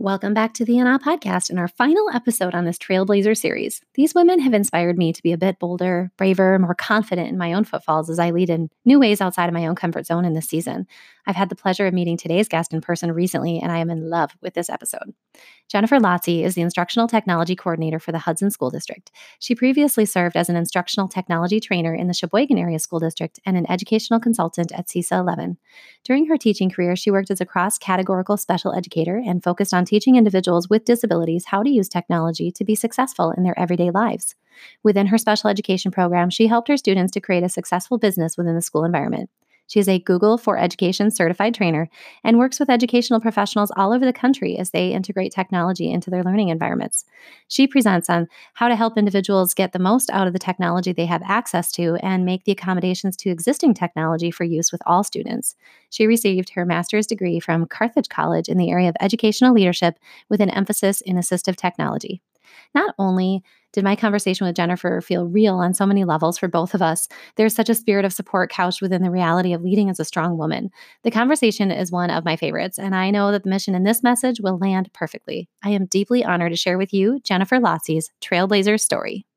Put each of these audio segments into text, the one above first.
Welcome back to the Awe podcast and our final episode on this Trailblazer series. These women have inspired me to be a bit bolder, braver, more confident in my own footfalls as I lead in new ways outside of my own comfort zone in this season. I've had the pleasure of meeting today's guest in person recently, and I am in love with this episode. Jennifer Lotze is the Instructional Technology Coordinator for the Hudson School District. She previously served as an instructional technology trainer in the Sheboygan Area School District and an educational consultant at CESA 11. During her teaching career, she worked as a cross categorical special educator and focused on teaching individuals with disabilities how to use technology to be successful in their everyday lives. Within her special education program, she helped her students to create a successful business within the school environment. She is a Google for Education certified trainer and works with educational professionals all over the country as they integrate technology into their learning environments. She presents on how to help individuals get the most out of the technology they have access to and make the accommodations to existing technology for use with all students. She received her master's degree from Carthage College in the area of educational leadership with an emphasis in assistive technology. Not only did my conversation with Jennifer feel real on so many levels for both of us, there's such a spirit of support couched within the reality of leading as a strong woman. The conversation is one of my favorites, and I know that the mission in this message will land perfectly. I am deeply honored to share with you Jennifer Lotze's Trailblazer story.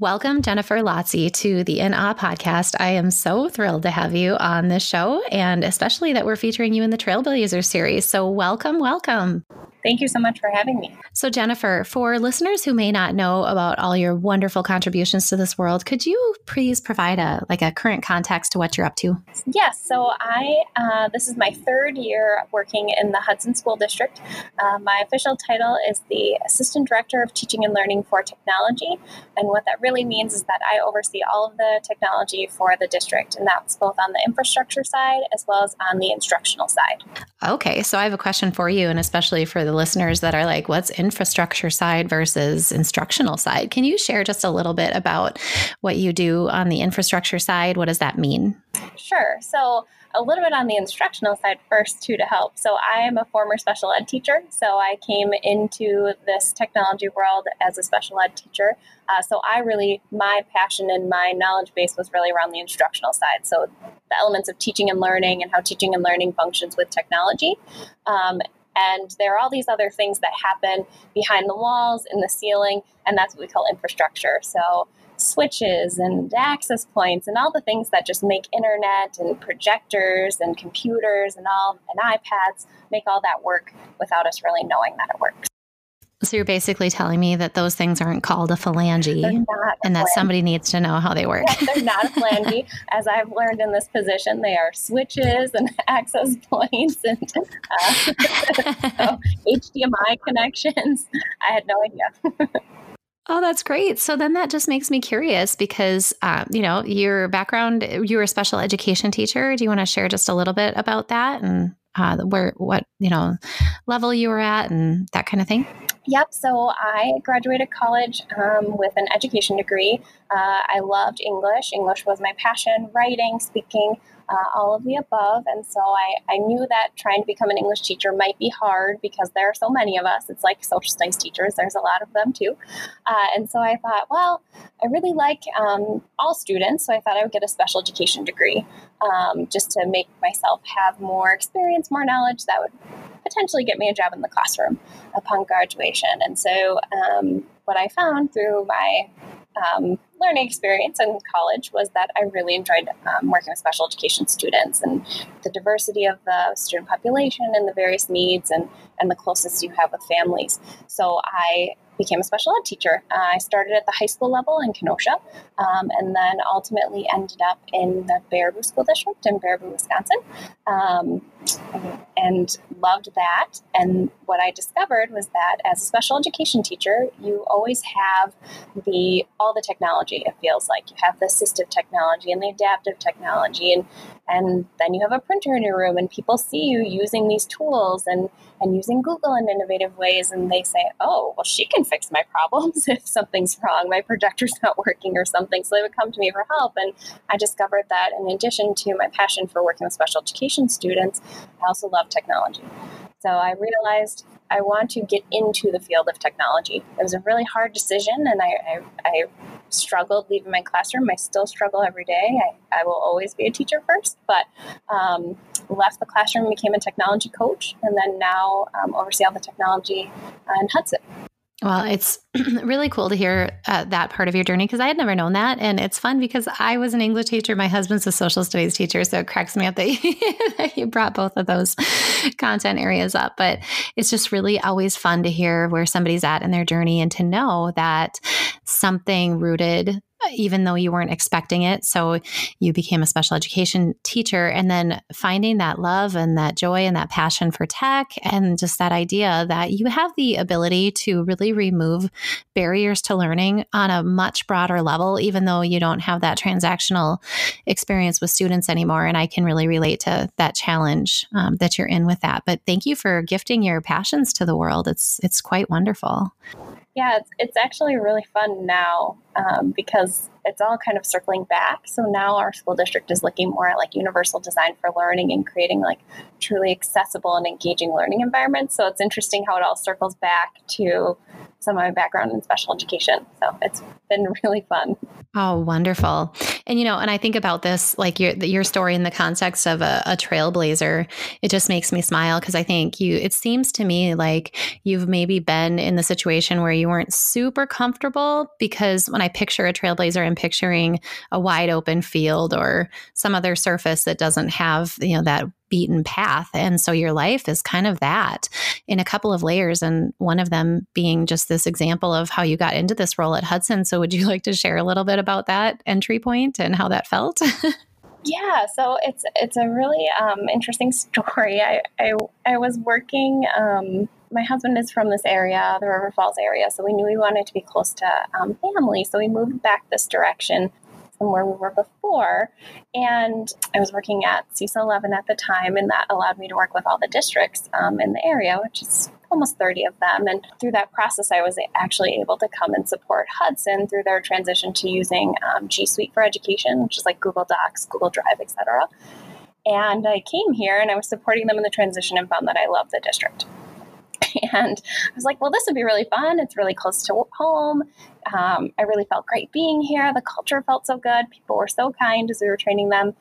Welcome, Jennifer Lotzi, to the In Awe podcast. I am so thrilled to have you on this show, and especially that we're featuring you in the Trailblazer series. So, welcome, welcome. Thank you so much for having me. So, Jennifer, for listeners who may not know about all your wonderful contributions to this world, could you please provide a like a current context to what you're up to? Yes. So, I uh, this is my third year working in the Hudson School District. Uh, my official title is the Assistant Director of Teaching and Learning for Technology, and what that really means is that I oversee all of the technology for the district, and that's both on the infrastructure side as well as on the instructional side. Okay, so I have a question for you, and especially for the listeners that are like, what's infrastructure side versus instructional side? Can you share just a little bit about what you do on the infrastructure side? What does that mean? Sure. So, a little bit on the instructional side first, too, to help. So, I am a former special ed teacher. So, I came into this technology world as a special ed teacher. Uh, so, I really, my passion and my knowledge base was really around the instructional side. So, the elements of teaching and learning and how teaching and learning functions with technology. Um, and there are all these other things that happen behind the walls, in the ceiling, and that's what we call infrastructure. So, switches and access points and all the things that just make internet and projectors and computers and all and iPads make all that work without us really knowing that it works. So you're basically telling me that those things aren't called a phalange and that somebody needs to know how they work. Yeah, they're not a phalange. As I've learned in this position, they are switches and access points and uh, so HDMI connections. I had no idea. Oh, that's great. So then that just makes me curious because, um, you know, your background, you were a special education teacher. Do you want to share just a little bit about that and uh, where, what, you know, level you were at and that kind of thing? Yep. So I graduated college um, with an education degree. Uh, I loved English. English was my passion, writing, speaking, uh, all of the above. And so I, I knew that trying to become an English teacher might be hard because there are so many of us. It's like social studies teachers, there's a lot of them too. Uh, and so I thought, well, I really like um, all students. So I thought I would get a special education degree um, just to make myself have more experience, more knowledge that would potentially get me a job in the classroom upon graduation. And so, um, what I found through my um, learning experience in college was that I really enjoyed um, working with special education students and the diversity of the student population and the various needs and, and the closest you have with families. So I became a special ed teacher. Uh, I started at the high school level in Kenosha um, and then ultimately ended up in the Baraboo School District in Baraboo, Wisconsin. Um, and loved that. And what I discovered was that as a special education teacher, you always have the all the technology. It feels like you have the assistive technology and the adaptive technology, and and then you have a printer in your room, and people see you using these tools, and and using Google in innovative ways. And they say, oh, well, she can fix my problems if something's wrong, my projector's not working or something. So they would come to me for help. And I discovered that in addition to my passion for working with special education students, I also love technology. So I realized I want to get into the field of technology. It was a really hard decision, and I, I, I struggled leaving my classroom. I still struggle every day. I, I will always be a teacher first, but um, left the classroom became a technology coach, and then now um, oversee all the technology in Hudson. Well, it's really cool to hear uh, that part of your journey because I had never known that. And it's fun because I was an English teacher. My husband's a social studies teacher. So it cracks me up that you, brought both of those content areas up. But it's just really always fun to hear where somebody's at in their journey and to know that something rooted even though you weren't expecting it. So you became a special education teacher and then finding that love and that joy and that passion for tech and just that idea that you have the ability to really remove barriers to learning on a much broader level, even though you don't have that transactional experience with students anymore. And I can really relate to that challenge um, that you're in with that. But thank you for gifting your passions to the world. It's it's quite wonderful. Yeah, it's, it's actually really fun now um, because it's all kind of circling back. So now our school district is looking more at like universal design for learning and creating like truly accessible and engaging learning environments. So it's interesting how it all circles back to some of my background in special education. So it's been really fun. Oh, wonderful. And, you know, and I think about this, like your, your story in the context of a, a trailblazer, it just makes me smile because I think you, it seems to me like you've maybe been in the situation where you weren't super comfortable because when I picture a trailblazer, I'm picturing a wide open field or some other surface that doesn't have, you know, that beaten path. And so your life is kind of that in a couple of layers. And one of them being just this example of how you got into this role at Hudson. So would you like to share a little bit about that entry point and how that felt? yeah, so it's it's a really um, interesting story. I, I, I was working. Um, my husband is from this area, the River Falls area, so we knew we wanted to be close to um, family. So we moved back this direction from where we were before. And I was working at CESA 11 at the time, and that allowed me to work with all the districts um, in the area, which is almost 30 of them. And through that process, I was actually able to come and support Hudson through their transition to using um, G Suite for Education, which is like Google Docs, Google Drive, etc. And I came here and I was supporting them in the transition and found that I loved the district. And I was like, well, this would be really fun. It's really close to home. Um, I really felt great being here. The culture felt so good. People were so kind as we were training them.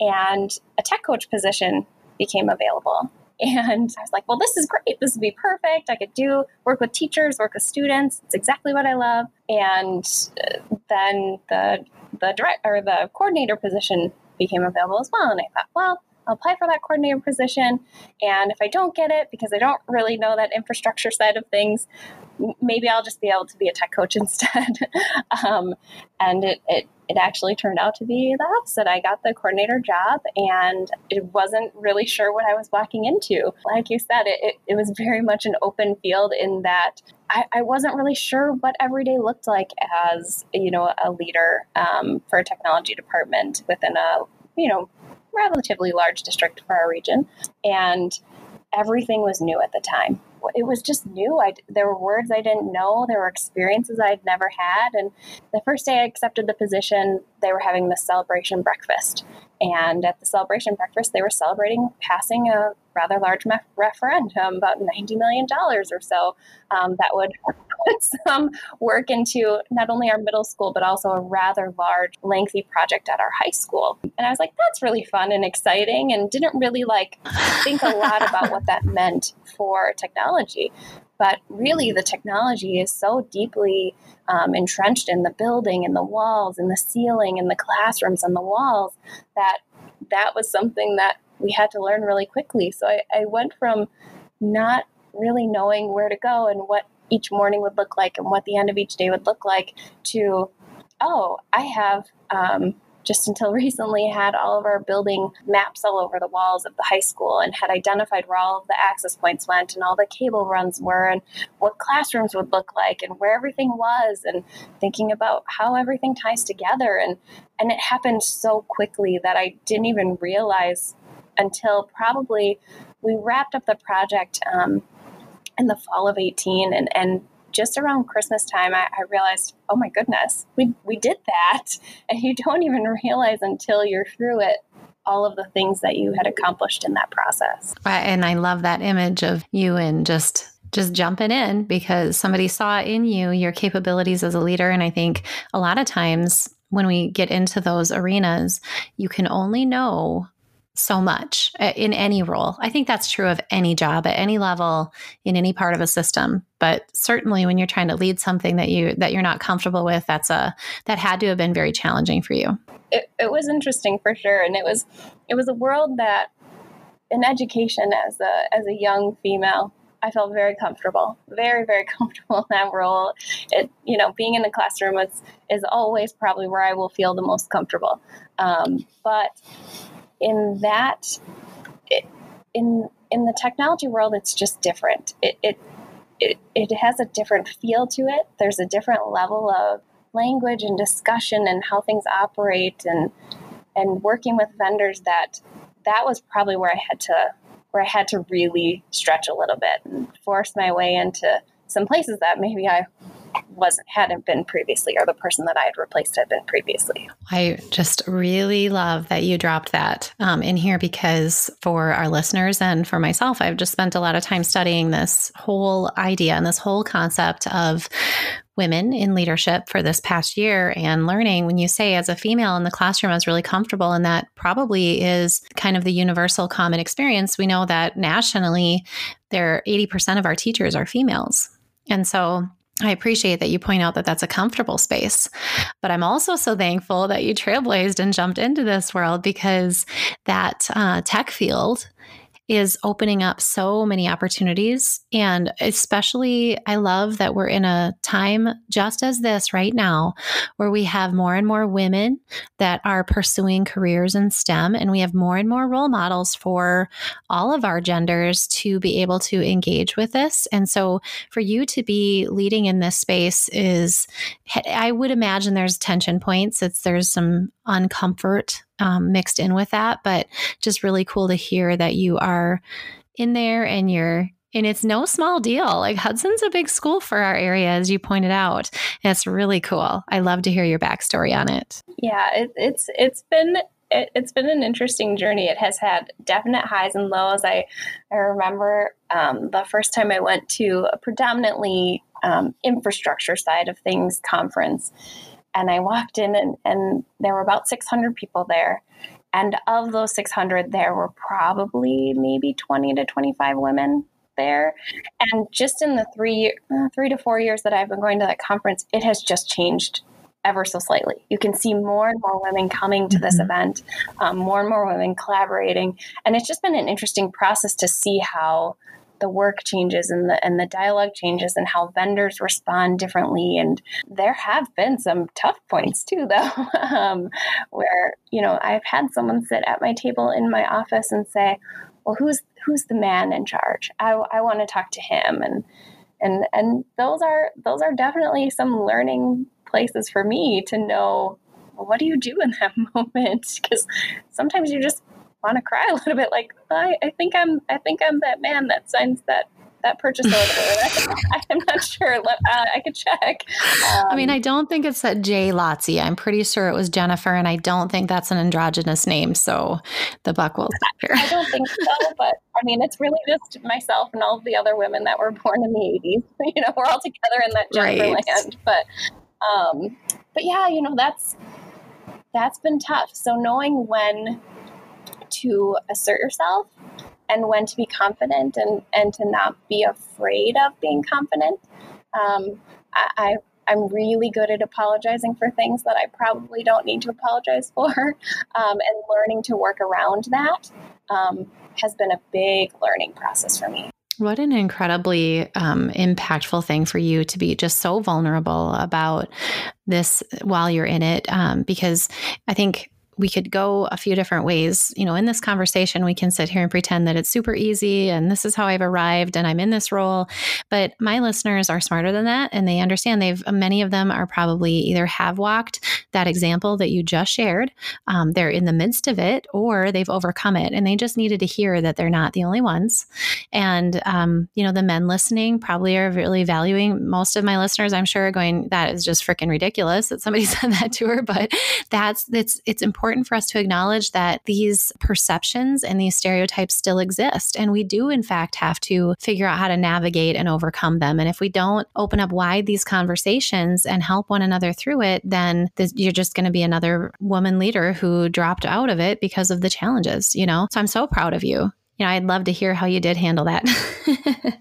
And a tech coach position became available. And I was like, well, this is great. This would be perfect. I could do work with teachers, work with students. It's exactly what I love. And uh, then the the direct or the coordinator position became available as well. And I thought, well, apply for that coordinator position. And if I don't get it, because I don't really know that infrastructure side of things, maybe I'll just be able to be a tech coach instead. um, and it, it, it actually turned out to be the opposite. I got the coordinator job and it wasn't really sure what I was walking into. Like you said, it, it, it was very much an open field in that I, I, wasn't really sure what every day looked like as, you know, a leader um, for a technology department within a, you know, relatively large district for our region. And everything was new at the time. It was just new. I, there were words I didn't know. There were experiences I'd never had. And the first day I accepted the position, they were having the celebration breakfast. And at the celebration breakfast, they were celebrating passing a rather large me- referendum, about $90 million or so, um, that would put some work into not only our middle school, but also a rather large, lengthy project at our high school. And I was like, that's really fun and exciting, and didn't really like think a lot about what that meant for technology. But really, the technology is so deeply um, entrenched in the building and the walls and the ceiling and the classrooms and the walls that that was something that we had to learn really quickly. So I, I went from not really knowing where to go and what each morning would look like and what the end of each day would look like to, oh, I have um, just until recently had all of our building maps all over the walls of the high school and had identified where all of the access points went and all the cable runs were and what classrooms would look like and where everything was and thinking about how everything ties together. And and it happened so quickly that I didn't even realize until probably we wrapped up the project um, in the fall of 18 and, and just around Christmas time, I, I, realized, oh my goodness, we, we did that. And you don't even realize until you're through it all of the things that you had accomplished in that process. And I love that image of you and just just jumping in because somebody saw in you your capabilities as a leader and I think a lot of times when we get into those arenas, you can only know so much uh, in any role. I think that's true of any job at any level in any part of a system, but certainly when you're trying to lead something that you that you're not comfortable with, that's a that had to have been very challenging for you. It, it was interesting for sure and it was it was a world that in education as a as a young female I felt very comfortable, very, very comfortable in that role. It, you know, being in the classroom is, is always probably where I will feel the most comfortable. Um, but in that, it, in in the technology world, it's just different. It, it it it has a different feel to it. There's a different level of language and discussion and how things operate and and working with vendors that that was probably where I had to where I had to really stretch a little bit and force my way into some places that maybe I wasn't hadn't been previously or the person that I had replaced had been previously. I just really love that you dropped that um, in here because for our listeners and for myself, I've just spent a lot of time studying this whole idea and this whole concept of women in leadership for this past year and learning. When you say as a female in the classroom I was really comfortable and that probably is kind of the universal common experience. We know that nationally there 80% of our teachers are females. And so I appreciate that you point out that that's a comfortable space. But I'm also so thankful that you trailblazed and jumped into this world because that uh, tech field is opening up so many opportunities. And especially, I love that we're in a time just as this right now, where we have more and more women that are pursuing careers in STEM, and we have more and more role models for all of our genders to be able to engage with this. And so, for you to be leading in this space is, I would imagine there's tension points. It's there's some uncomfort um, mixed in with that. But just really cool to hear that you are in there and you're and it's no small deal. Like Hudson's a big school for our area, as you pointed out. And it's really cool. I love to hear your backstory on it. Yeah, it, it's it's been it, has been an interesting journey. It has had definite highs and lows. I I remember um, the first time I went to a predominantly um, infrastructure side of things conference, and I walked in, and, and there were about 600 people there. And of those 600, there were probably maybe 20 to 25 women there. And just in the three, uh, three to four years that I've been going to that conference, it has just changed ever so slightly. You can see more and more women coming to this mm-hmm. event, um, more and more women collaborating. And it's just been an interesting process to see how the work changes and the and the dialogue changes and how vendors respond differently. And there have been some tough points too though um, where you know I've had someone sit at my table in my office and say well who's who's the man in charge? I, I want to talk to him. And and and those are those are definitely some learning places for me to know well, what do you do in that moment? Because sometimes you just want to cry a little bit like I, I think i'm i think i'm that man that signs that that purchase order. I'm not sure. Uh, I could check. Um, I mean, I don't think it's that Jay Lotzi. I'm pretty sure it was Jennifer, and I don't think that's an androgynous name. So the buck will stop here. I don't think so, but I mean, it's really just myself and all of the other women that were born in the 80s. You know, we're all together in that Jennifer right. land. But, um, but yeah, you know, that's that's been tough. So knowing when to assert yourself and when to be confident and, and to not be afraid of being confident. Um, I, I, am really good at apologizing for things that I probably don't need to apologize for, um, and learning to work around that um, has been a big learning process for me. What an incredibly um, impactful thing for you to be just so vulnerable about this while you're in it. Um, because I think we could go a few different ways. You know, in this conversation, we can sit here and pretend that it's super easy and this is how I've arrived and I'm in this role. But my listeners are smarter than that and they understand they've, many of them are probably either have walked that example that you just shared, um, they're in the midst of it, or they've overcome it and they just needed to hear that they're not the only ones. And, um, you know, the men listening probably are really valuing most of my listeners, I'm sure, are going, that is just freaking ridiculous that somebody said that to her. But that's, it's, it's important important for us to acknowledge that these perceptions and these stereotypes still exist. And we do, in fact, have to figure out how to navigate and overcome them. And if we don't open up wide these conversations and help one another through it, then this, you're just going to be another woman leader who dropped out of it because of the challenges, you know? So I'm so proud of you. You know, I'd love to hear how you did handle that.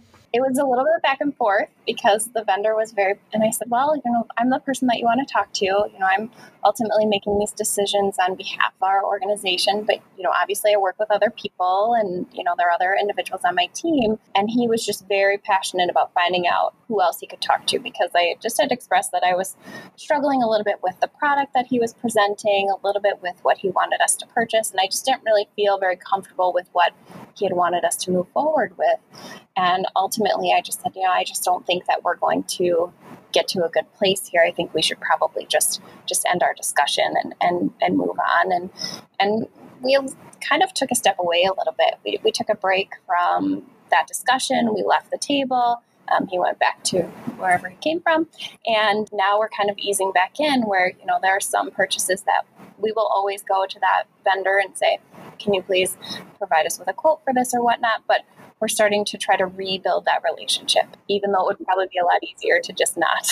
it was a little bit back and forth because the vendor was very and i said well you know i'm the person that you want to talk to. You know i'm ultimately making these decisions on behalf of our organization but you know obviously i work with other people and you know there are other individuals on my team. And he was just very passionate about finding out who else he could talk to because i just had expressed that i was struggling a little bit with the product that he was presenting a little bit with what he wanted us to purchase and i just didn't really feel very comfortable with what he had wanted us to move forward with and ultimately, I just said, you know, I just don't think that we're going to get to a good place here. I think we should probably just just end our discussion and and, and move on. And and we kind of took a step away a little bit. We, we took a break from that discussion. We left the table. Um, he went back to wherever he came from, and now we're kind of easing back in. Where you know there are some purchases that we will always go to that vendor and say, "Can you please provide us with a quote for this or whatnot?" But we're starting to try to rebuild that relationship, even though it would probably be a lot easier to just not.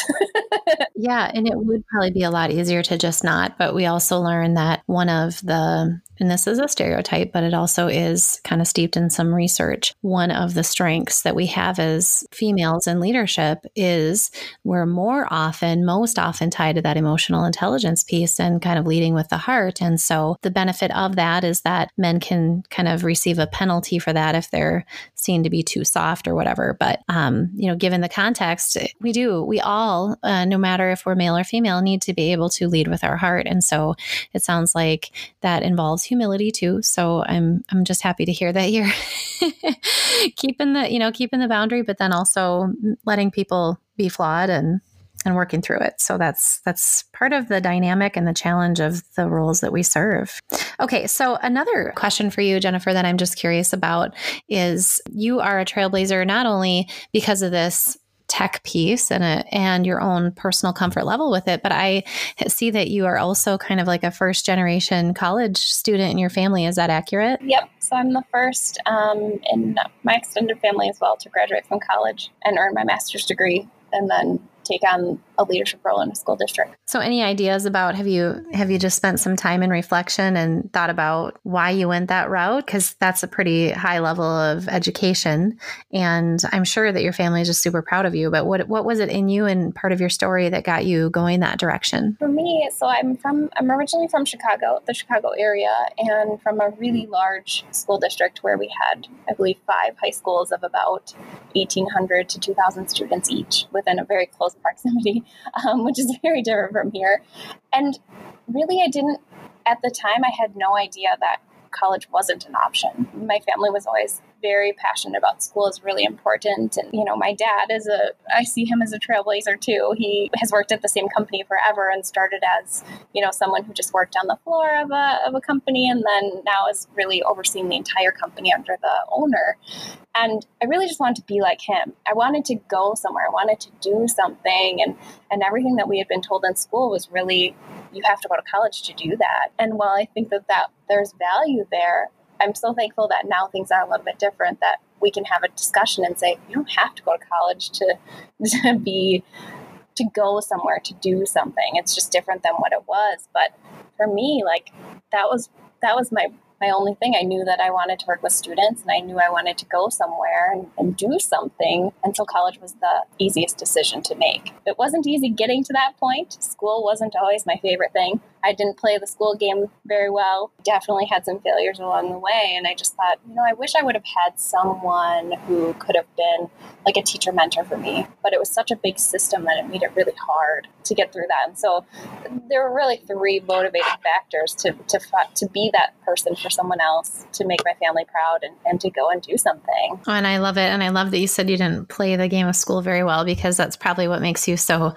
yeah, and it would probably be a lot easier to just not. But we also learn that one of the and this is a stereotype, but it also is kind of steeped in some research. One of the strengths that we have as females in leadership is we're more often, most often tied to that emotional intelligence piece and kind of leading with the heart. And so the benefit of that is that men can kind of receive a penalty for that if they're seen to be too soft or whatever. But, um, you know, given the context, we do, we all, uh, no matter if we're male or female, need to be able to lead with our heart. And so it sounds like that involves humility too. So I'm I'm just happy to hear that you're keeping the you know keeping the boundary, but then also letting people be flawed and and working through it. So that's that's part of the dynamic and the challenge of the roles that we serve. Okay, so another question for you, Jennifer, that I'm just curious about is you are a trailblazer not only because of this tech piece and a, and your own personal comfort level with it. But I see that you are also kind of like a first generation college student in your family. Is that accurate? Yep. So I'm the first um, in my extended family as well to graduate from college and earn my master's degree and then take on a leadership role in a school district. So any ideas about have you have you just spent some time in reflection and thought about why you went that route cuz that's a pretty high level of education and I'm sure that your family is just super proud of you but what what was it in you and part of your story that got you going that direction? For me, so I'm from I'm originally from Chicago, the Chicago area and from a really large school district where we had I believe 5 high schools of about 1800 to 2000 students each within a very close proximity um, which is very different from here. And really, I didn't, at the time, I had no idea that college wasn't an option. My family was always very passionate about school is really important. And, you know, my dad is a, I see him as a trailblazer too. He has worked at the same company forever and started as, you know, someone who just worked on the floor of a, of a company and then now is really overseeing the entire company under the owner. And I really just wanted to be like him. I wanted to go somewhere. I wanted to do something. And, and everything that we had been told in school was really, you have to go to college to do that. And while I think that, that there's value there, I'm so thankful that now things are a little bit different that we can have a discussion and say you don't have to go to college to to be to go somewhere to do something. It's just different than what it was. But for me, like that was that was my my only thing. I knew that I wanted to work with students and I knew I wanted to go somewhere and, and, do something. until college was the easiest decision to make. It wasn't easy getting to that point. School wasn't always my favorite thing. I didn't play the school game very well. Definitely had some failures along the way. And I just thought, you know, I wish I would have had someone who could have been like a teacher mentor for me. But it was such a big system that it made it really hard to get through that. And so there were really three motivating factors to, to, to be that person for someone else, to make my family proud, and, and to go and do something. Oh, and I love it. And I love that you said you didn't play the game of school very well because that's probably what makes you so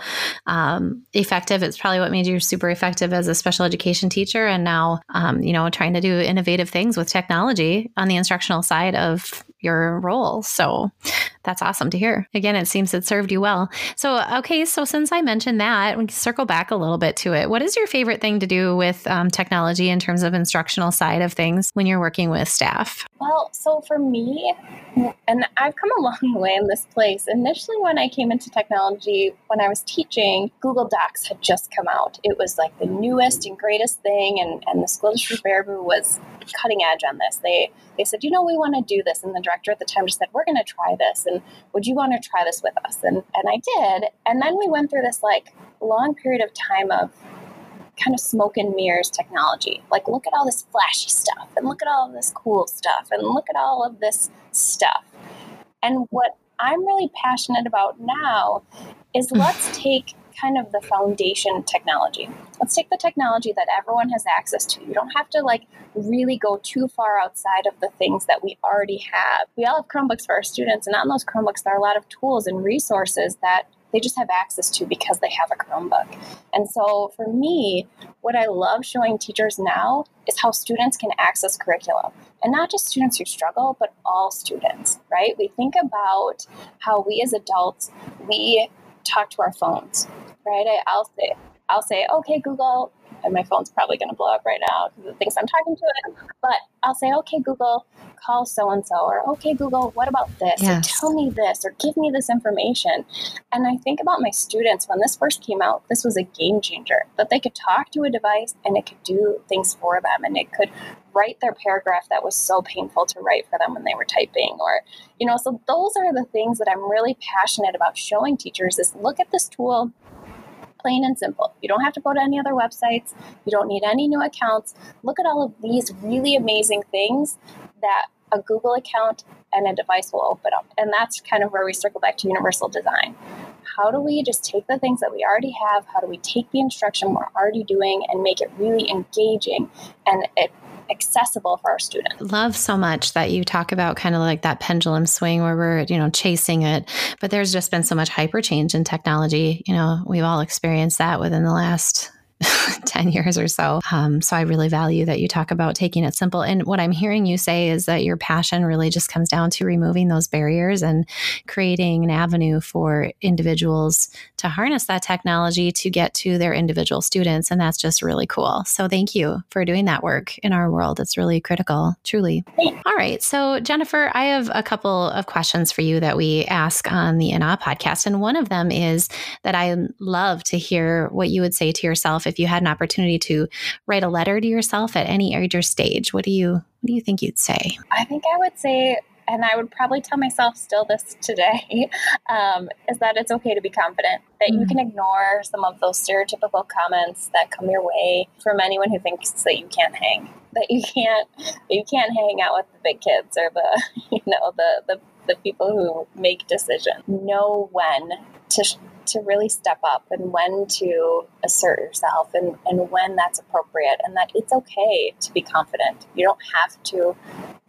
um, effective. It's probably what made you super effective as a special education teacher. And now, um, you know, trying to do innovative things with technology on the instructional side of your role. So that's awesome to hear. Again, it seems it served you well. So, okay, so since I mentioned that, we circle back a little bit to it. What is your favorite thing to do with um, technology in terms of instructional side of things when you're working with staff? Well, so for me, and I've come a long way in this place. Initially, when I came into technology, when I was teaching, Google Docs had just come out. It was like the newest and greatest thing, and, and the school district Baraboo was cutting edge on this. They they said, you know, we want to do this, and the director at the time just said, we're going to try this, and would you want to try this with us? And and I did, and then we went through this like long period of time of kind of smoke and mirrors technology. Like, look at all this flashy stuff, and look at all of this cool stuff, and look at all of this stuff. And what I'm really passionate about now is let's take kind of the foundation technology. Let's take the technology that everyone has access to. You don't have to like really go too far outside of the things that we already have. We all have Chromebooks for our students, and on those Chromebooks, there are a lot of tools and resources that they just have access to because they have a Chromebook. And so for me, what I love showing teachers now is how students can access curriculum. And not just students who struggle, but all students, right? We think about how we as adults, we talk to our phones, right? I, I'll say, I'll say, okay, Google, and my phone's probably going to blow up right now because it thinks I'm talking to it. But I'll say, okay, Google, call so and so, or okay, Google, what about this? Yes. Or tell me this, or give me this information. And I think about my students when this first came out, this was a game changer that they could talk to a device and it could do things for them and it could write their paragraph that was so painful to write for them when they were typing or you know so those are the things that i'm really passionate about showing teachers is look at this tool plain and simple. You don't have to go to any other websites. You don't need any new accounts. Look at all of these really amazing things that a Google account and a device will open up. And that's kind of where we circle back to universal design. How do we just take the things that we already have? How do we take the instruction we're already doing and make it really engaging and it accessible for our students. Love so much that you talk about kind of like that pendulum swing where we're, you know, chasing it. But there's just been so much hyper change in technology. You know, we've all experienced that within the last 10 years or so. Um, so I really value that you talk about taking it simple. And what I'm hearing you say is that your passion really just comes down to removing those barriers and creating an avenue for individuals to harness that technology to get to their individual students. And that's just really cool. So thank you for doing that work in our world. It's really critical, truly. All right. So, Jennifer, I have a couple of questions for you that we ask on the In Awe podcast. And one of them is that I love to hear what you would say to yourself if you had an opportunity to write a letter to yourself at any age or stage, what do you what do you think you'd say? I think I would say and I would probably tell myself still this today, um, is that it's okay to be confident, that mm. you can ignore some of those stereotypical comments that come your way from anyone who thinks that you can't hang, that you can't, you can't hang out with the big kids or the, you know, the, the, the people who make decisions. Know when to to really step up and when to assert yourself and, and when that's appropriate and that it's okay to be confident. You don't have to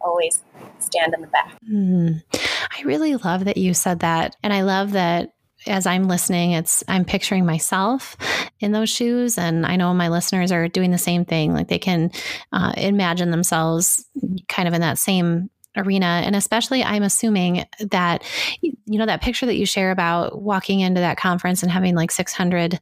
always stand in the back. Mm. I really love that you said that. And I love that as I'm listening, it's I'm picturing myself in those shoes, and I know my listeners are doing the same thing. Like they can uh, imagine themselves kind of in that same arena and especially i'm assuming that you know that picture that you share about walking into that conference and having like 600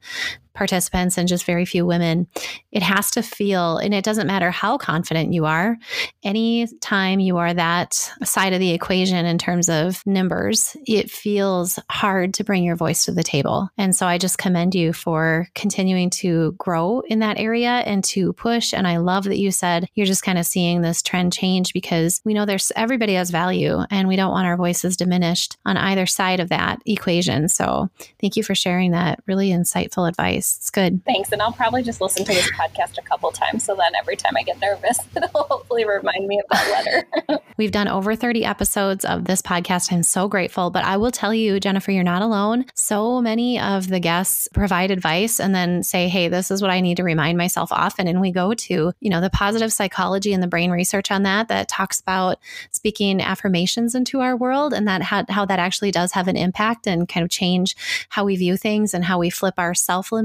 participants and just very few women. It has to feel, and it doesn't matter how confident you are, anytime you are that side of the equation in terms of numbers, it feels hard to bring your voice to the table. And so I just commend you for continuing to grow in that area and to push. And I love that you said you're just kind of seeing this trend change because we know there's everybody has value and we don't want our voices diminished on either side of that equation. So thank you for sharing that really insightful advice. It's good. Thanks. And I'll probably just listen to this podcast a couple times. So then every time I get nervous, it'll hopefully remind me of that letter. We've done over 30 episodes of this podcast. I'm so grateful. But I will tell you, Jennifer, you're not alone. So many of the guests provide advice and then say, hey, this is what I need to remind myself often. And we go to, you know, the positive psychology and the brain research on that that talks about speaking affirmations into our world and that how, how that actually does have an impact and kind of change how we view things and how we flip our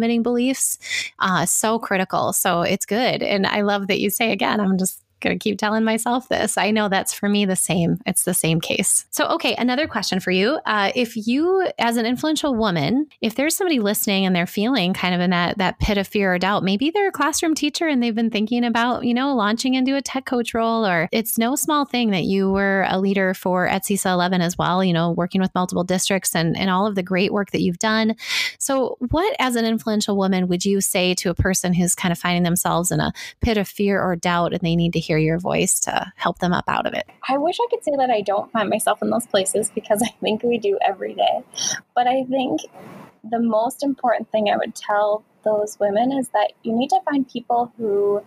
self-limiting beliefs. Uh, so critical. So it's good. And I love that you say again, I'm just going to keep telling myself this. I know that's for me the same. It's the same case. So, okay, another question for you. Uh, if you, as an influential woman, if there's somebody listening and they're feeling kind of in that that pit of fear or doubt, maybe they're a classroom teacher and they've been thinking about, you know, launching into a tech coach role, or it's no small thing that you were a leader for at CESA 11 as well, you know, working with multiple districts and, and all of the great work that you've done. So, what, as an influential woman, would you say to a person who's kind of finding themselves in a pit of fear or doubt and they need to hear your voice to help them up out of it? I wish I could say that I don't find myself in those places because I think we do every day. But I think the most important thing I would tell those women is that you need to find people who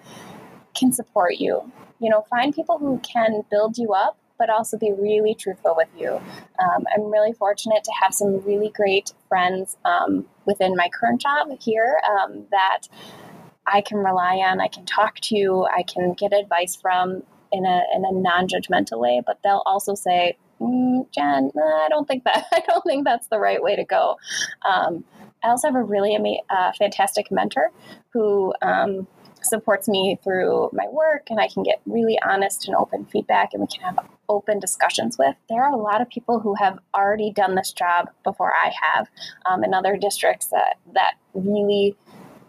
can support you. You know, find people who can build you up but also be really truthful with you. Um, I'm really fortunate to have some really great friends um, within my current job here um, that I can rely on, I can talk to, I can get advice from in a, in a non-judgmental way, but they'll also say, mm, Jen, I don't think that, I don't think that's the right way to go. Um, I also have a really ama- uh, fantastic mentor who um, supports me through my work and I can get really honest and open feedback and we can have open discussions with. There are a lot of people who have already done this job before I have um, in other districts that, that really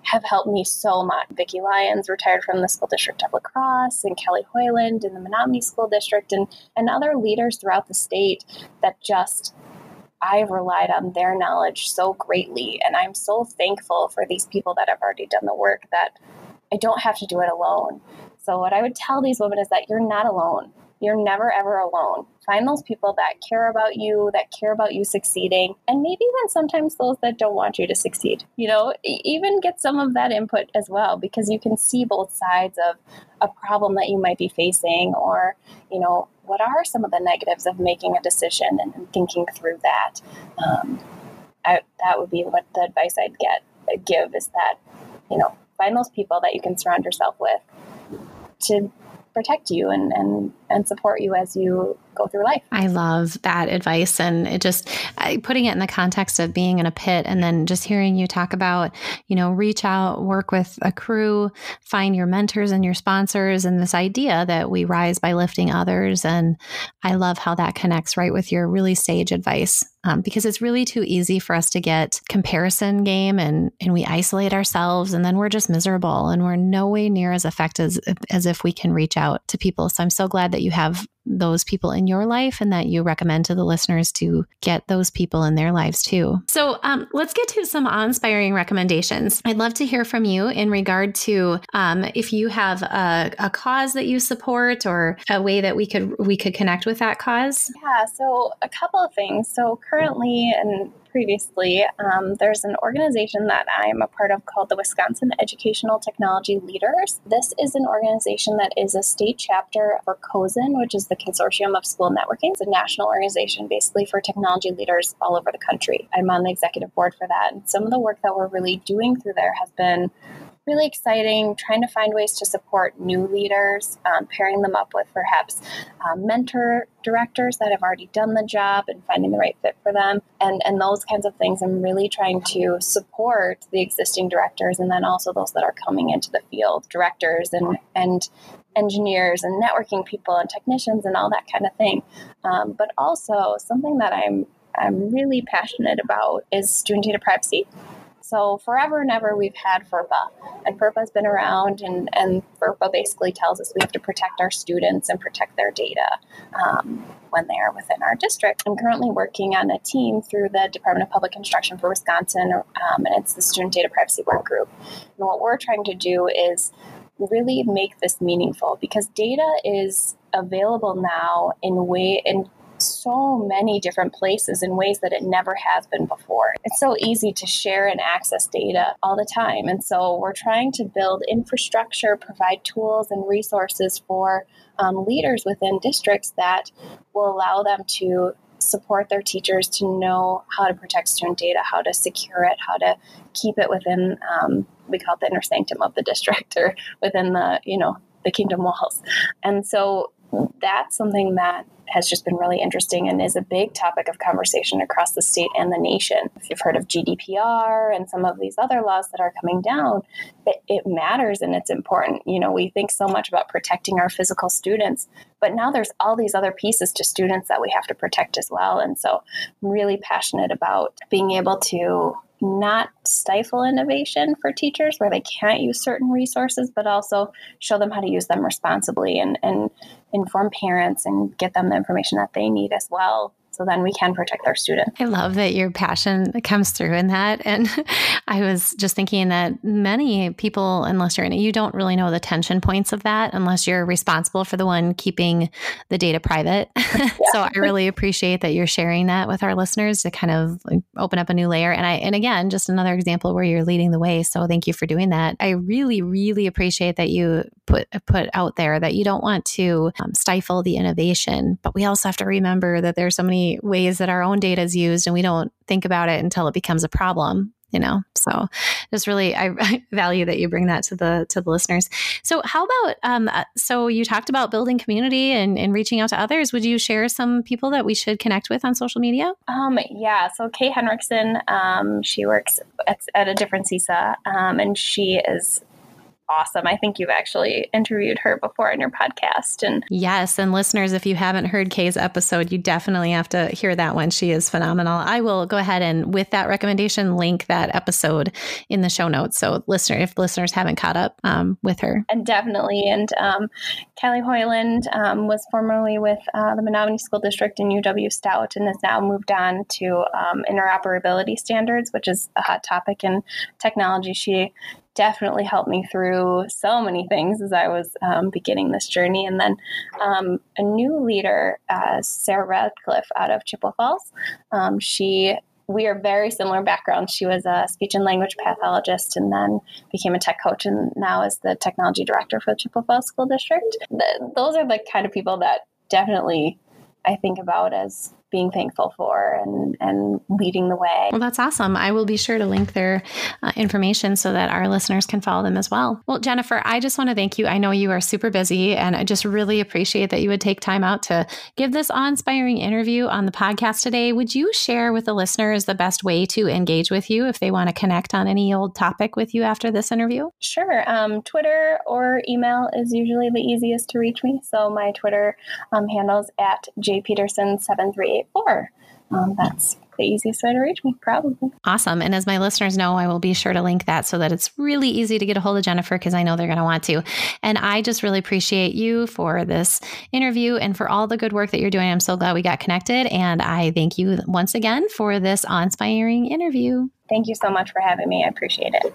have helped me so much. Vicki Lyons retired from the school district of La Crosse, and Kelly Hoyland in the Menomonie School District, and, and other leaders throughout the state that just I've relied on their knowledge so greatly. And I'm so thankful for these people that have already done the work that I don't have to do it alone. So, what I would tell these women is that you're not alone. You're never ever alone. Find those people that care about you, that care about you succeeding, and maybe even sometimes those that don't want you to succeed. You know, even get some of that input as well because you can see both sides of a problem that you might be facing or, you know, what are some of the negatives of making a decision and, thinking through that. Um, I, that would be what the advice I'd get give is that, you know, find those people that you can surround yourself with to protect you and, and, and support you as you go through life. I love that advice. And it just putting it in the context of being in a pit and then just hearing you talk about, you know, reach out, work with a crew, find your mentors and your sponsors, and this idea that we rise by lifting others. And I love how that connects right with your really sage advice. Um, because it's really too easy for us to get comparison game and and we isolate ourselves and then we're just miserable and we're no way near as effective as, as if we can reach out to people. So I'm so glad that you have those people in your life and that you recommend to the listeners to get those people in their lives too. So um, let's get to some awe-inspiring recommendations. I'd love to hear from you in regard to um, if you have a, a, cause that you support or a way that we could we could connect with that cause. Yeah. So a couple of things. So currently, and previously, um, there's an organization that I'm a part of called the Wisconsin Educational Technology Leaders. This is an organization that is a state chapter for COSN, which is the Consortium of School Networking. It's a national organization basically for technology leaders all over the country. I'm on the executive board for that. And some of the work that we're really doing through there has been really exciting, trying to find ways to support new leaders, um, pairing them up with perhaps um, mentor directors that have already done the job and finding the right fit for them, and, and those kinds of things. I'm really trying to support the existing directors and then also those that are coming into the field, directors and, and engineers and networking people and technicians and all that kind of thing. Um, but also something that I'm I'm really passionate about is student data privacy. So forever and ever, we've had FERPA, and FERPA has been around, and, and FERPA basically tells us we have to protect our students and protect their data um, when they are within our district. I'm currently working on a team through the Department of Public Instruction for Wisconsin, um, and it's the Student Data Privacy Work Group. And what we're trying to do is really make this meaningful because data is available now in way in so many different places in ways that it never has been before. It's so easy to share and access data all the time. And so we're trying to build infrastructure, provide tools and resources for um, leaders within districts that will allow them to support their teachers to know how to protect student data, how to secure it, how to keep it within, um, we call it the inner sanctum of the district or within the, you know, the kingdom walls. And so that's something that has just been really interesting and is a big topic of conversation across the state and the nation. If you've heard of GDPR and some of these other laws that are coming down, it, it, matters and it's important. You know, we think so much about protecting our physical students, but now there's all these other pieces to students that we have to protect as well. And so I'm really passionate about being able to not stifle innovation for teachers where they can't use certain resources, but also show them how to use them responsibly and, and inform parents and get them the information that they need as well so then we can protect our students. I love that your passion comes through in that. And I was just thinking that many people, unless you're in it, you don't really know the tension points of that unless you're responsible for the one keeping the data private. Yeah. so I really appreciate that you're sharing that with our listeners to kind of open up a new layer. And I, and again, just another example where you're leading the way. So thank you for doing that. I really, really appreciate that you put, put out there that you don't want to um, stifle the innovation, but we also have to remember that there's so many ways that our own data is used and we don't think about it until it becomes a problem you know? So just really I, I, value that you bring that to the to the listeners. So how about um uh, so you talked about building community and, and reaching out to others. Would you share some people that we should connect with on social media? Um yeah. So kay henriksen um she works at, at a different CESA um and she is awesome. I think you've actually interviewed her before in your podcast. And yes, and listeners, if you haven't heard Kay's episode, you definitely have to hear that one. She is phenomenal. I will go ahead and with that recommendation, link that episode in the show notes. So listener, if listeners haven't caught up um, with her, and definitely. And um, Kelly Hoyland um, was formerly with uh, the Menomonie School District in UW Stout and has now moved on to um, interoperability standards, which is a hot topic in technology. She definitely helped me through so many things as I was um, beginning this journey. And then um, a new leader, uh, Sarah Radcliffe out of Chippewa Falls, um, she we are very similar backgrounds. She was a speech and language pathologist and then became a tech coach and now is the technology director for the Chippewa Falls School District. The, those are the kind of people that definitely I think about as being thankful for and, and leading the way. Well, that's awesome. I will be sure to link their uh, information so that our listeners can follow them as well. Well, Jennifer, I just want to thank you. I know you are super busy, and I just really appreciate that you would take time out to give this awe inspiring interview on the podcast today. Would you share with the listeners the best way to engage with you if they want to connect on any old topic with you after this interview? Sure. Um, Twitter or email is usually the easiest to reach me. So my Twitter um, handles at jpeterson738 884. Um, that's the easiest way to reach me, probably. Awesome. And as my listeners know, I will be sure to link that so that it's really easy to get a hold of Jennifer because I know they're going to want to. And I just really appreciate you for this interview and for all the good work that you're doing. I'm so glad we got connected. And I thank you once again for this inspiring interview. Thank you so much for having me. I appreciate it.